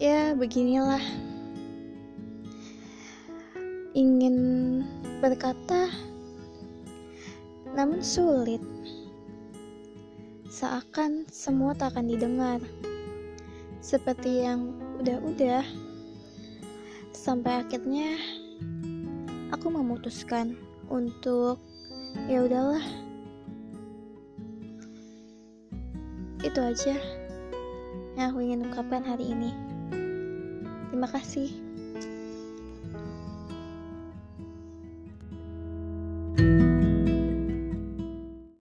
Ya, beginilah. Ingin berkata, namun sulit. Seakan semua tak akan didengar. Seperti yang udah-udah. Sampai akhirnya aku memutuskan untuk ya udahlah. Itu aja yang aku ingin ungkapkan hari ini. Terima kasih.